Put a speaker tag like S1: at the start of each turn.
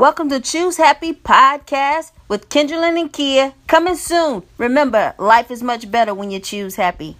S1: Welcome to Choose Happy Podcast with Kendra and Kia. Coming soon. Remember, life is much better when you choose happy.